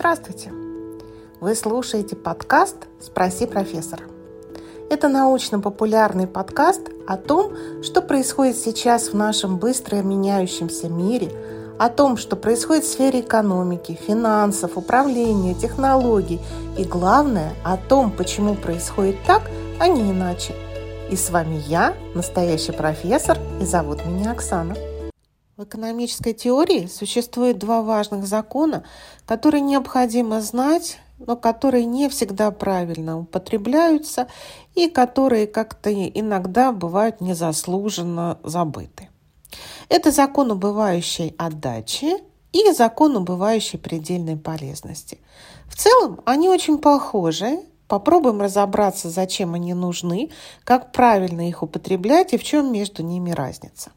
Здравствуйте! Вы слушаете подкаст «Спроси профессора». Это научно-популярный подкаст о том, что происходит сейчас в нашем быстро меняющемся мире, о том, что происходит в сфере экономики, финансов, управления, технологий и, главное, о том, почему происходит так, а не иначе. И с вами я, настоящий профессор, и зовут меня Оксана. В экономической теории существует два важных закона, которые необходимо знать, но которые не всегда правильно употребляются и которые как-то иногда бывают незаслуженно забыты. Это закон убывающей отдачи и закон убывающей предельной полезности. В целом они очень похожи. Попробуем разобраться, зачем они нужны, как правильно их употреблять и в чем между ними разница.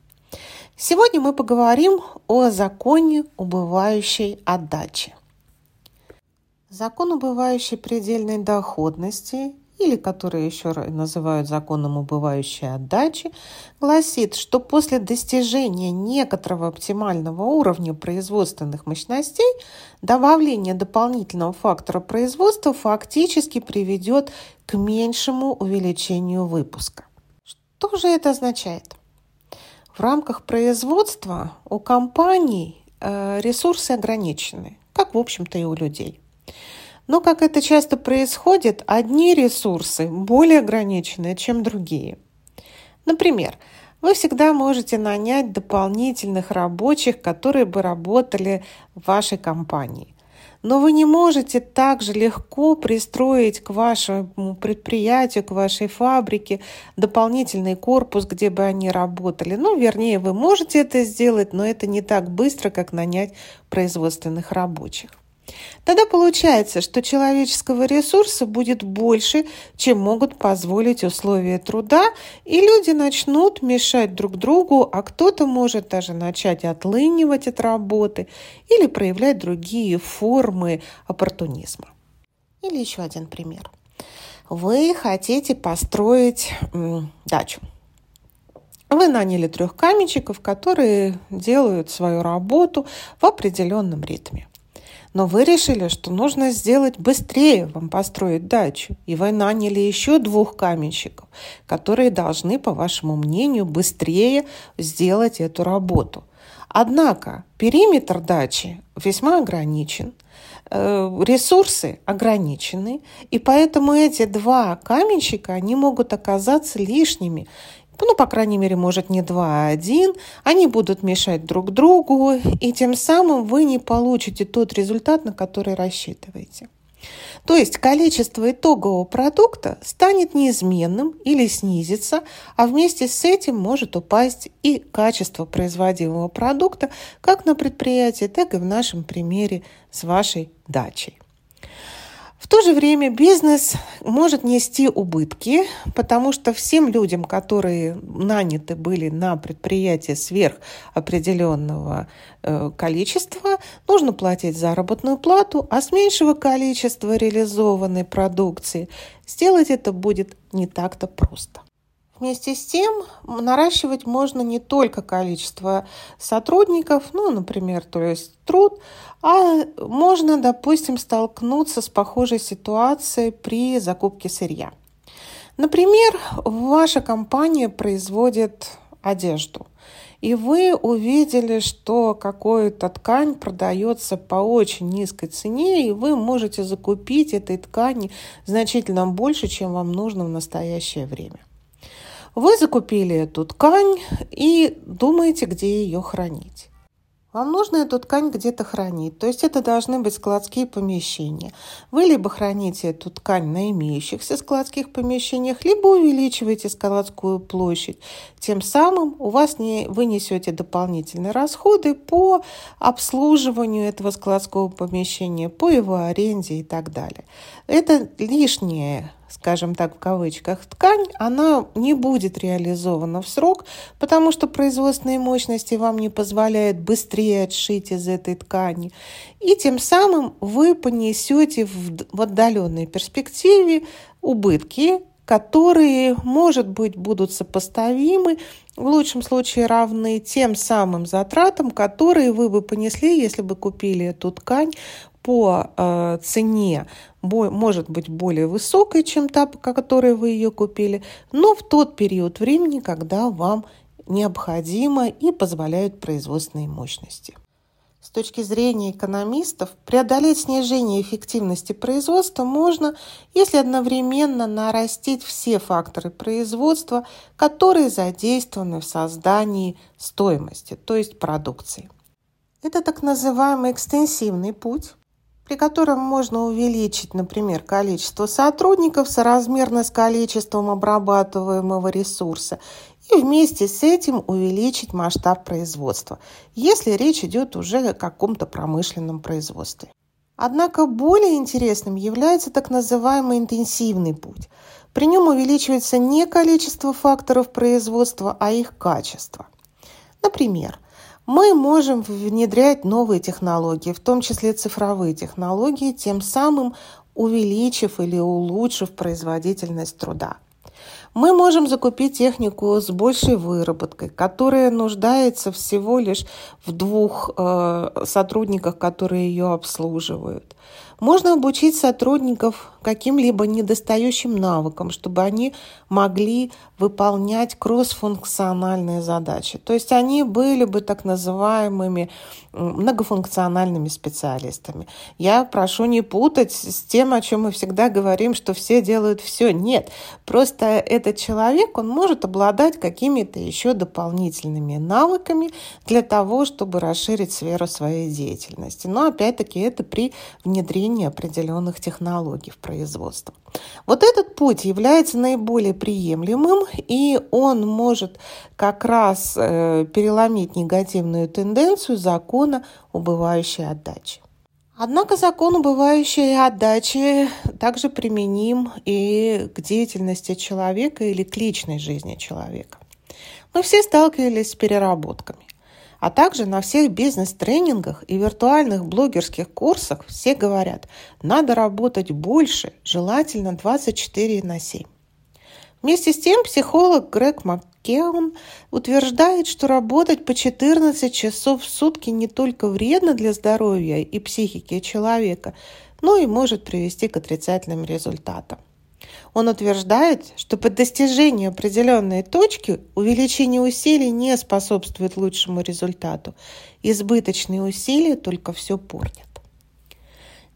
Сегодня мы поговорим о законе убывающей отдачи. Закон убывающей предельной доходности, или который еще называют законом убывающей отдачи, гласит, что после достижения некоторого оптимального уровня производственных мощностей добавление дополнительного фактора производства фактически приведет к меньшему увеличению выпуска. Что же это означает? В рамках производства у компаний э, ресурсы ограничены, как, в общем-то, и у людей. Но, как это часто происходит, одни ресурсы более ограничены, чем другие. Например, вы всегда можете нанять дополнительных рабочих, которые бы работали в вашей компании но вы не можете так же легко пристроить к вашему предприятию, к вашей фабрике дополнительный корпус, где бы они работали. Ну, вернее, вы можете это сделать, но это не так быстро, как нанять производственных рабочих. Тогда получается, что человеческого ресурса будет больше, чем могут позволить условия труда, и люди начнут мешать друг другу, а кто-то может даже начать отлынивать от работы или проявлять другие формы оппортунизма. Или еще один пример. Вы хотите построить дачу. Вы наняли трех каменщиков, которые делают свою работу в определенном ритме. Но вы решили, что нужно сделать быстрее вам построить дачу, и вы наняли еще двух каменщиков, которые должны, по вашему мнению, быстрее сделать эту работу. Однако периметр дачи весьма ограничен, э, ресурсы ограничены, и поэтому эти два каменщика, они могут оказаться лишними, ну, по крайней мере, может, не два, а один, они будут мешать друг другу, и тем самым вы не получите тот результат, на который рассчитываете. То есть количество итогового продукта станет неизменным или снизится, а вместе с этим может упасть и качество производимого продукта как на предприятии, так и в нашем примере с вашей дачей. В то же время бизнес может нести убытки, потому что всем людям, которые наняты были на предприятие сверх определенного э, количества, нужно платить заработную плату, а с меньшего количества реализованной продукции сделать это будет не так-то просто. Вместе с тем наращивать можно не только количество сотрудников, ну, например, то есть труд, а можно, допустим, столкнуться с похожей ситуацией при закупке сырья. Например, ваша компания производит одежду, и вы увидели, что какая-то ткань продается по очень низкой цене, и вы можете закупить этой ткани значительно больше, чем вам нужно в настоящее время. Вы закупили эту ткань и думаете, где ее хранить. Вам нужно эту ткань где-то хранить, то есть это должны быть складские помещения. Вы либо храните эту ткань на имеющихся складских помещениях, либо увеличиваете складскую площадь. Тем самым у вас не, вы несете дополнительные расходы по обслуживанию этого складского помещения, по его аренде и так далее. Это лишнее скажем так, в кавычках, ткань, она не будет реализована в срок, потому что производственные мощности вам не позволяют быстрее отшить из этой ткани. И тем самым вы понесете в отдаленной перспективе убытки, которые, может быть, будут сопоставимы, в лучшем случае равны тем самым затратам, которые вы бы понесли, если бы купили эту ткань по э, цене может быть более высокой, чем та, по которой вы ее купили, но в тот период времени, когда вам необходимо и позволяют производственные мощности. С точки зрения экономистов, преодолеть снижение эффективности производства можно, если одновременно нарастить все факторы производства, которые задействованы в создании стоимости, то есть продукции. Это так называемый экстенсивный путь, при котором можно увеличить, например, количество сотрудников соразмерно с количеством обрабатываемого ресурса и вместе с этим увеличить масштаб производства, если речь идет уже о каком-то промышленном производстве. Однако более интересным является так называемый интенсивный путь. При нем увеличивается не количество факторов производства, а их качество. Например, мы можем внедрять новые технологии, в том числе цифровые технологии, тем самым увеличив или улучшив производительность труда. Мы можем закупить технику с большей выработкой, которая нуждается всего лишь в двух э, сотрудниках, которые ее обслуживают. Можно обучить сотрудников каким-либо недостающим навыкам, чтобы они могли выполнять кроссфункциональные задачи. То есть они были бы так называемыми многофункциональными специалистами. Я прошу не путать с тем, о чем мы всегда говорим, что все делают все. Нет, просто этот человек, он может обладать какими-то еще дополнительными навыками для того, чтобы расширить сферу своей деятельности. Но опять-таки это при внедрении определенных технологий в производство. Вот этот путь является наиболее приемлемым, и он может как раз э, переломить негативную тенденцию закона убывающей отдачи. Однако закон убывающей отдачи также применим и к деятельности человека или к личной жизни человека. Мы все сталкивались с переработками. А также на всех бизнес-тренингах и виртуальных блогерских курсах все говорят, надо работать больше, желательно 24 на 7. Вместе с тем психолог Грег Маккеон утверждает, что работать по 14 часов в сутки не только вредно для здоровья и психики человека, но и может привести к отрицательным результатам. Он утверждает, что по достижению определенной точки увеличение усилий не способствует лучшему результату. Избыточные усилия только все портят.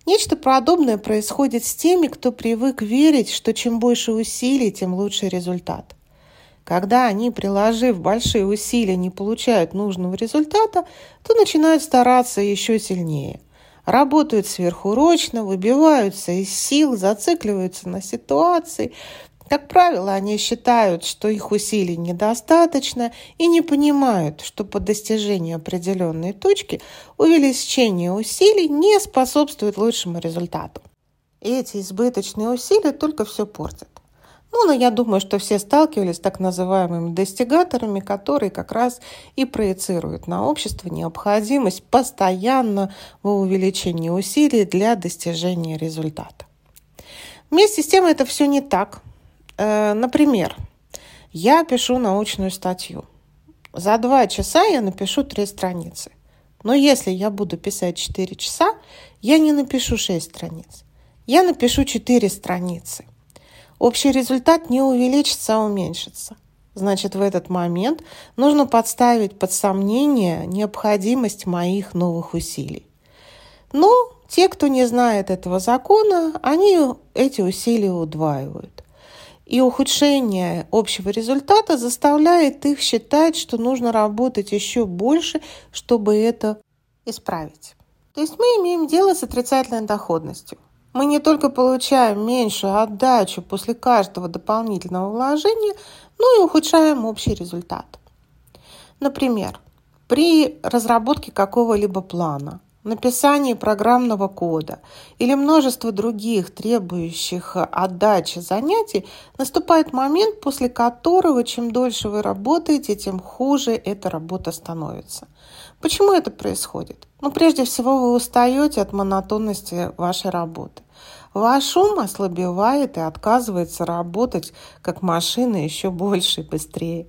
Нечто подобное происходит с теми, кто привык верить, что чем больше усилий, тем лучше результат. Когда они, приложив большие усилия, не получают нужного результата, то начинают стараться еще сильнее работают сверхурочно, выбиваются из сил, зацикливаются на ситуации. Как правило, они считают, что их усилий недостаточно и не понимают, что по достижению определенной точки увеличение усилий не способствует лучшему результату. Эти избыточные усилия только все портят. Ну, но я думаю, что все сталкивались с так называемыми достигаторами, которые как раз и проецируют на общество необходимость постоянного увеличения усилий для достижения результата. Вместе с тем это все не так. Э, например, я пишу научную статью. За два часа я напишу три страницы. Но если я буду писать 4 часа, я не напишу 6 страниц. Я напишу 4 страницы – общий результат не увеличится, а уменьшится. Значит, в этот момент нужно подставить под сомнение необходимость моих новых усилий. Но те, кто не знает этого закона, они эти усилия удваивают. И ухудшение общего результата заставляет их считать, что нужно работать еще больше, чтобы это исправить. То есть мы имеем дело с отрицательной доходностью мы не только получаем меньшую отдачу после каждого дополнительного вложения, но и ухудшаем общий результат. Например, при разработке какого-либо плана, написании программного кода или множество других требующих отдачи занятий наступает момент, после которого чем дольше вы работаете, тем хуже эта работа становится. Почему это происходит? Ну, прежде всего, вы устаете от монотонности вашей работы. Ваш ум ослабевает и отказывается работать как машина еще больше и быстрее.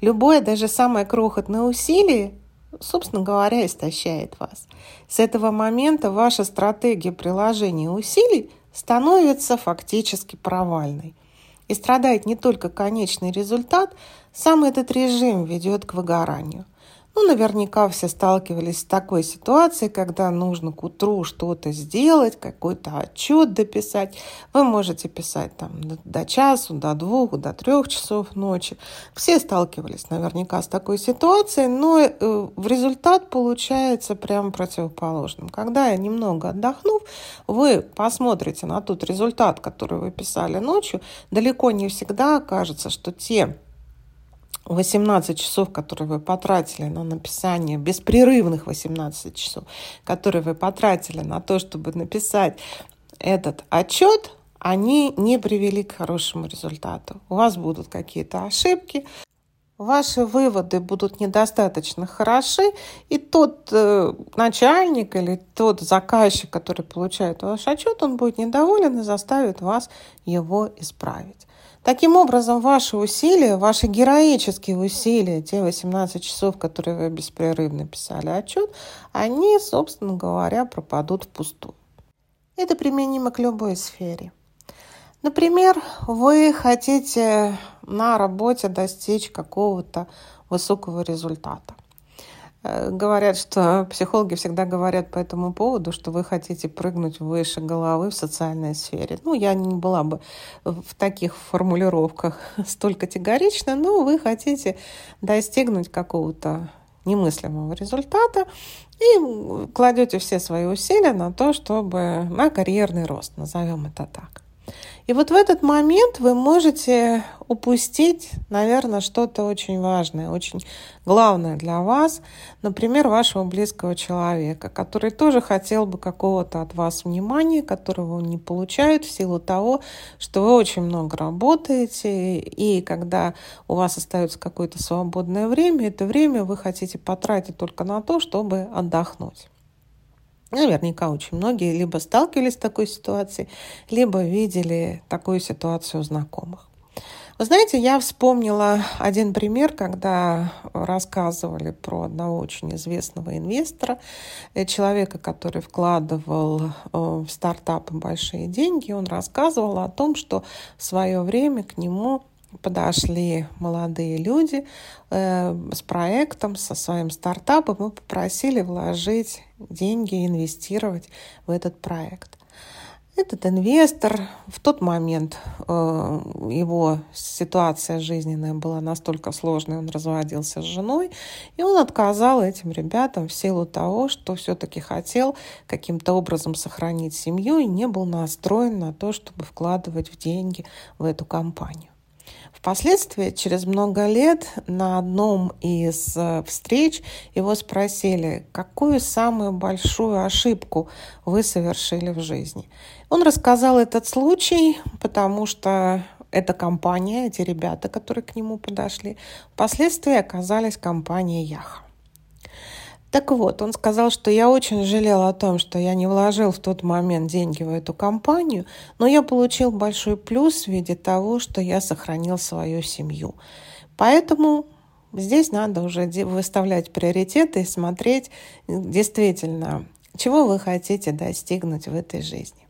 Любое, даже самое крохотное усилие собственно говоря, истощает вас. С этого момента ваша стратегия приложения усилий становится фактически провальной. И страдает не только конечный результат, сам этот режим ведет к выгоранию – ну, наверняка все сталкивались с такой ситуацией, когда нужно к утру что-то сделать, какой-то отчет дописать. Вы можете писать там до часу, до двух, до трех часов ночи. Все сталкивались наверняка с такой ситуацией, но э, в результат получается прям противоположным. Когда я немного отдохнув, вы посмотрите на тот результат, который вы писали ночью, далеко не всегда окажется, что те 18 часов, которые вы потратили на написание, беспрерывных 18 часов, которые вы потратили на то, чтобы написать этот отчет, они не привели к хорошему результату. У вас будут какие-то ошибки, ваши выводы будут недостаточно хороши, и тот э, начальник или тот заказчик, который получает ваш отчет, он будет недоволен и заставит вас его исправить. Таким образом, ваши усилия, ваши героические усилия, те 18 часов, которые вы беспрерывно писали отчет, они, собственно говоря, пропадут впустую. Это применимо к любой сфере. Например, вы хотите на работе достичь какого-то высокого результата. Э, говорят, что психологи всегда говорят по этому поводу, что вы хотите прыгнуть выше головы в социальной сфере. Ну, я не была бы в таких формулировках столь категорична, но вы хотите достигнуть какого-то немыслимого результата и кладете все свои усилия на то, чтобы на карьерный рост, назовем это так. И вот в этот момент вы можете упустить, наверное, что-то очень важное, очень главное для вас, например, вашего близкого человека, который тоже хотел бы какого-то от вас внимания, которого он не получает в силу того, что вы очень много работаете, и когда у вас остается какое-то свободное время, это время вы хотите потратить только на то, чтобы отдохнуть. Наверняка очень многие либо сталкивались с такой ситуацией, либо видели такую ситуацию у знакомых. Вы знаете, я вспомнила один пример, когда рассказывали про одного очень известного инвестора, э, человека, который вкладывал э, в стартапы большие деньги. Он рассказывал о том, что в свое время к нему подошли молодые люди э, с проектом, со своим стартапом и попросили вложить деньги, инвестировать в этот проект. Этот инвестор в тот момент э, его ситуация жизненная была настолько сложной, он разводился с женой, и он отказал этим ребятам в силу того, что все-таки хотел каким-то образом сохранить семью и не был настроен на то, чтобы вкладывать в деньги в эту компанию. Впоследствии, через много лет, на одном из э, встреч его спросили, какую самую большую ошибку вы совершили в жизни. Он рассказал этот случай, потому что эта компания, эти ребята, которые к нему подошли, впоследствии оказались компанией Яха. Так вот, он сказал, что я очень жалел о том, что я не вложил в тот момент деньги в эту компанию, но я получил большой плюс в виде того, что я сохранил свою семью. Поэтому здесь надо уже выставлять приоритеты и смотреть действительно, чего вы хотите достигнуть в этой жизни.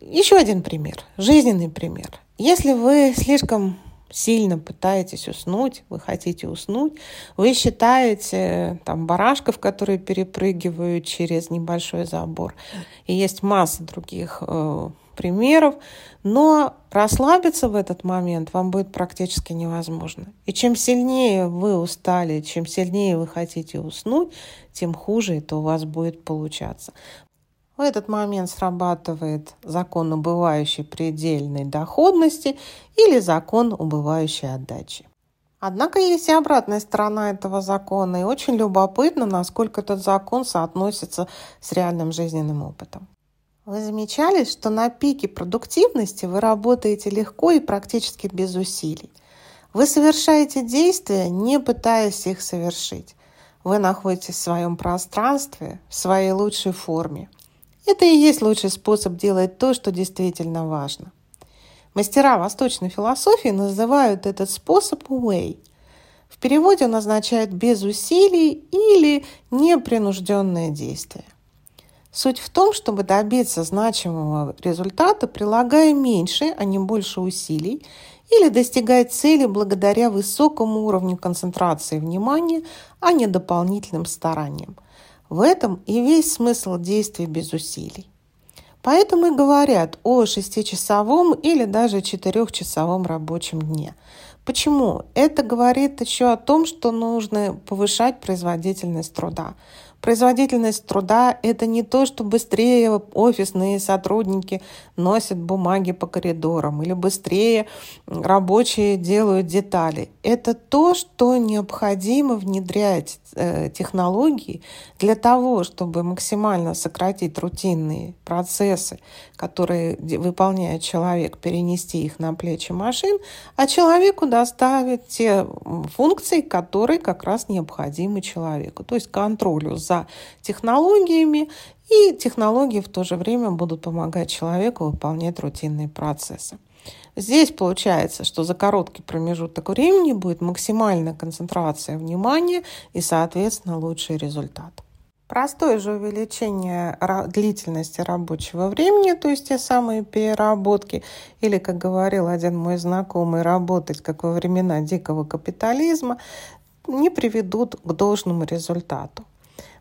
Еще один пример, жизненный пример. Если вы слишком сильно пытаетесь уснуть, вы хотите уснуть, вы считаете там барашков, которые перепрыгивают через небольшой забор. И есть масса других э, примеров, но расслабиться в этот момент вам будет практически невозможно. И чем сильнее вы устали, чем сильнее вы хотите уснуть, тем хуже это у вас будет получаться. В этот момент срабатывает закон убывающей предельной доходности или закон убывающей отдачи. Однако есть и обратная сторона этого закона, и очень любопытно, насколько этот закон соотносится с реальным жизненным опытом. Вы замечали, что на пике продуктивности вы работаете легко и практически без усилий. Вы совершаете действия, не пытаясь их совершить. Вы находитесь в своем пространстве, в своей лучшей форме. Это и есть лучший способ делать то, что действительно важно. Мастера восточной философии называют этот способ way. В переводе он означает «без усилий» или «непринужденное действие». Суть в том, чтобы добиться значимого результата, прилагая меньше, а не больше усилий, или достигать цели благодаря высокому уровню концентрации внимания, а не дополнительным стараниям. В этом и весь смысл действий без усилий. Поэтому и говорят о шестичасовом или даже четырехчасовом рабочем дне. Почему? Это говорит еще о том, что нужно повышать производительность труда. Производительность труда – это не то, что быстрее офисные сотрудники носят бумаги по коридорам или быстрее рабочие делают детали. Это то, что необходимо внедрять э, технологии для того, чтобы максимально сократить рутинные процессы, которые выполняет человек, перенести их на плечи машин, а человеку доставить те функции, которые как раз необходимы человеку. То есть контролю за за технологиями, и технологии в то же время будут помогать человеку выполнять рутинные процессы. Здесь получается, что за короткий промежуток времени будет максимальная концентрация внимания и, соответственно, лучший результат. Простое же увеличение длительности рабочего времени, то есть те самые переработки, или, как говорил один мой знакомый, работать, как во времена дикого капитализма, не приведут к должному результату.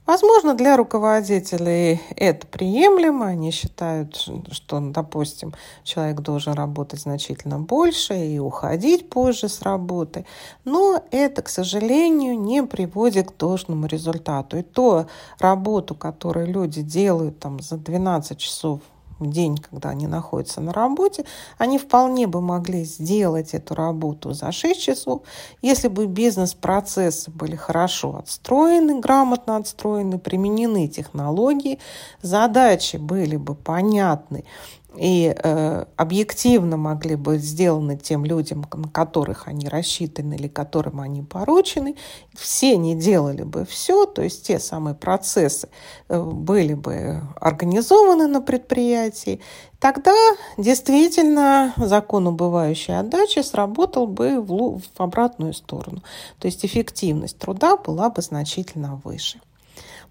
Возможно, для руководителей это приемлемо. Они считают, что, допустим, человек должен работать значительно больше и уходить позже с работы. Но это, к сожалению, не приводит к должному результату. И то работу, которую люди делают там, за 12 часов день, когда они находятся на работе, они вполне бы могли сделать эту работу за 6 часов, если бы бизнес-процессы были хорошо отстроены, грамотно отстроены, применены технологии, задачи были бы понятны и э, объективно могли быть сделаны тем людям, на которых они рассчитаны или которым они поручены, все не делали бы все, то есть те самые процессы э, были бы организованы на предприятии, тогда действительно закон убывающей отдачи сработал бы в, в обратную сторону. То есть эффективность труда была бы значительно выше.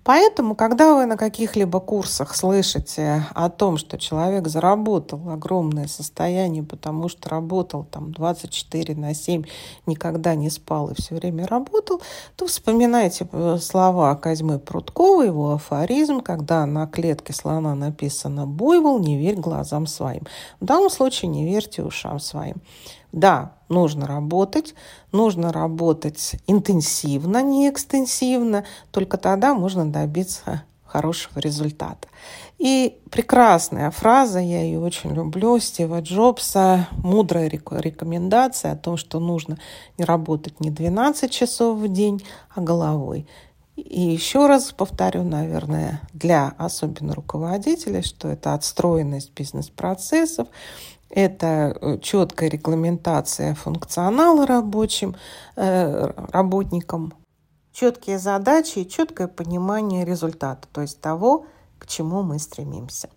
Поэтому, когда вы на каких-либо курсах слышите о том, что человек заработал огромное состояние, потому что работал там 24 на 7, никогда не спал и все время работал, то вспоминайте э, слова Козьмы Прудкова, его афоризм, когда на клетке слона написано «буйвол, не верь глазам своим». В данном случае не верьте ушам своим. Да, нужно работать, нужно работать интенсивно, не экстенсивно, только тогда можно добиться хорошего результата. И прекрасная фраза, я ее очень люблю, Стива Джобса, мудрая рекомендация о том, что нужно не работать не 12 часов в день, а головой. И еще раз повторю, наверное, для особенно руководителей, что это отстроенность бизнес-процессов, это э, четкая регламентация функционала рабочим, э, работникам, четкие задачи и четкое понимание результата, то есть того, к чему мы стремимся.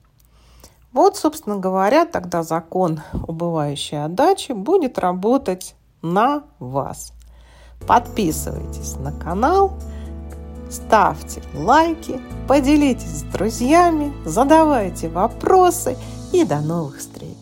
Вот, собственно говоря, тогда закон убывающей отдачи будет работать на вас. Подписывайтесь на канал, ставьте лайки, поделитесь с друзьями, задавайте вопросы и до новых встреч!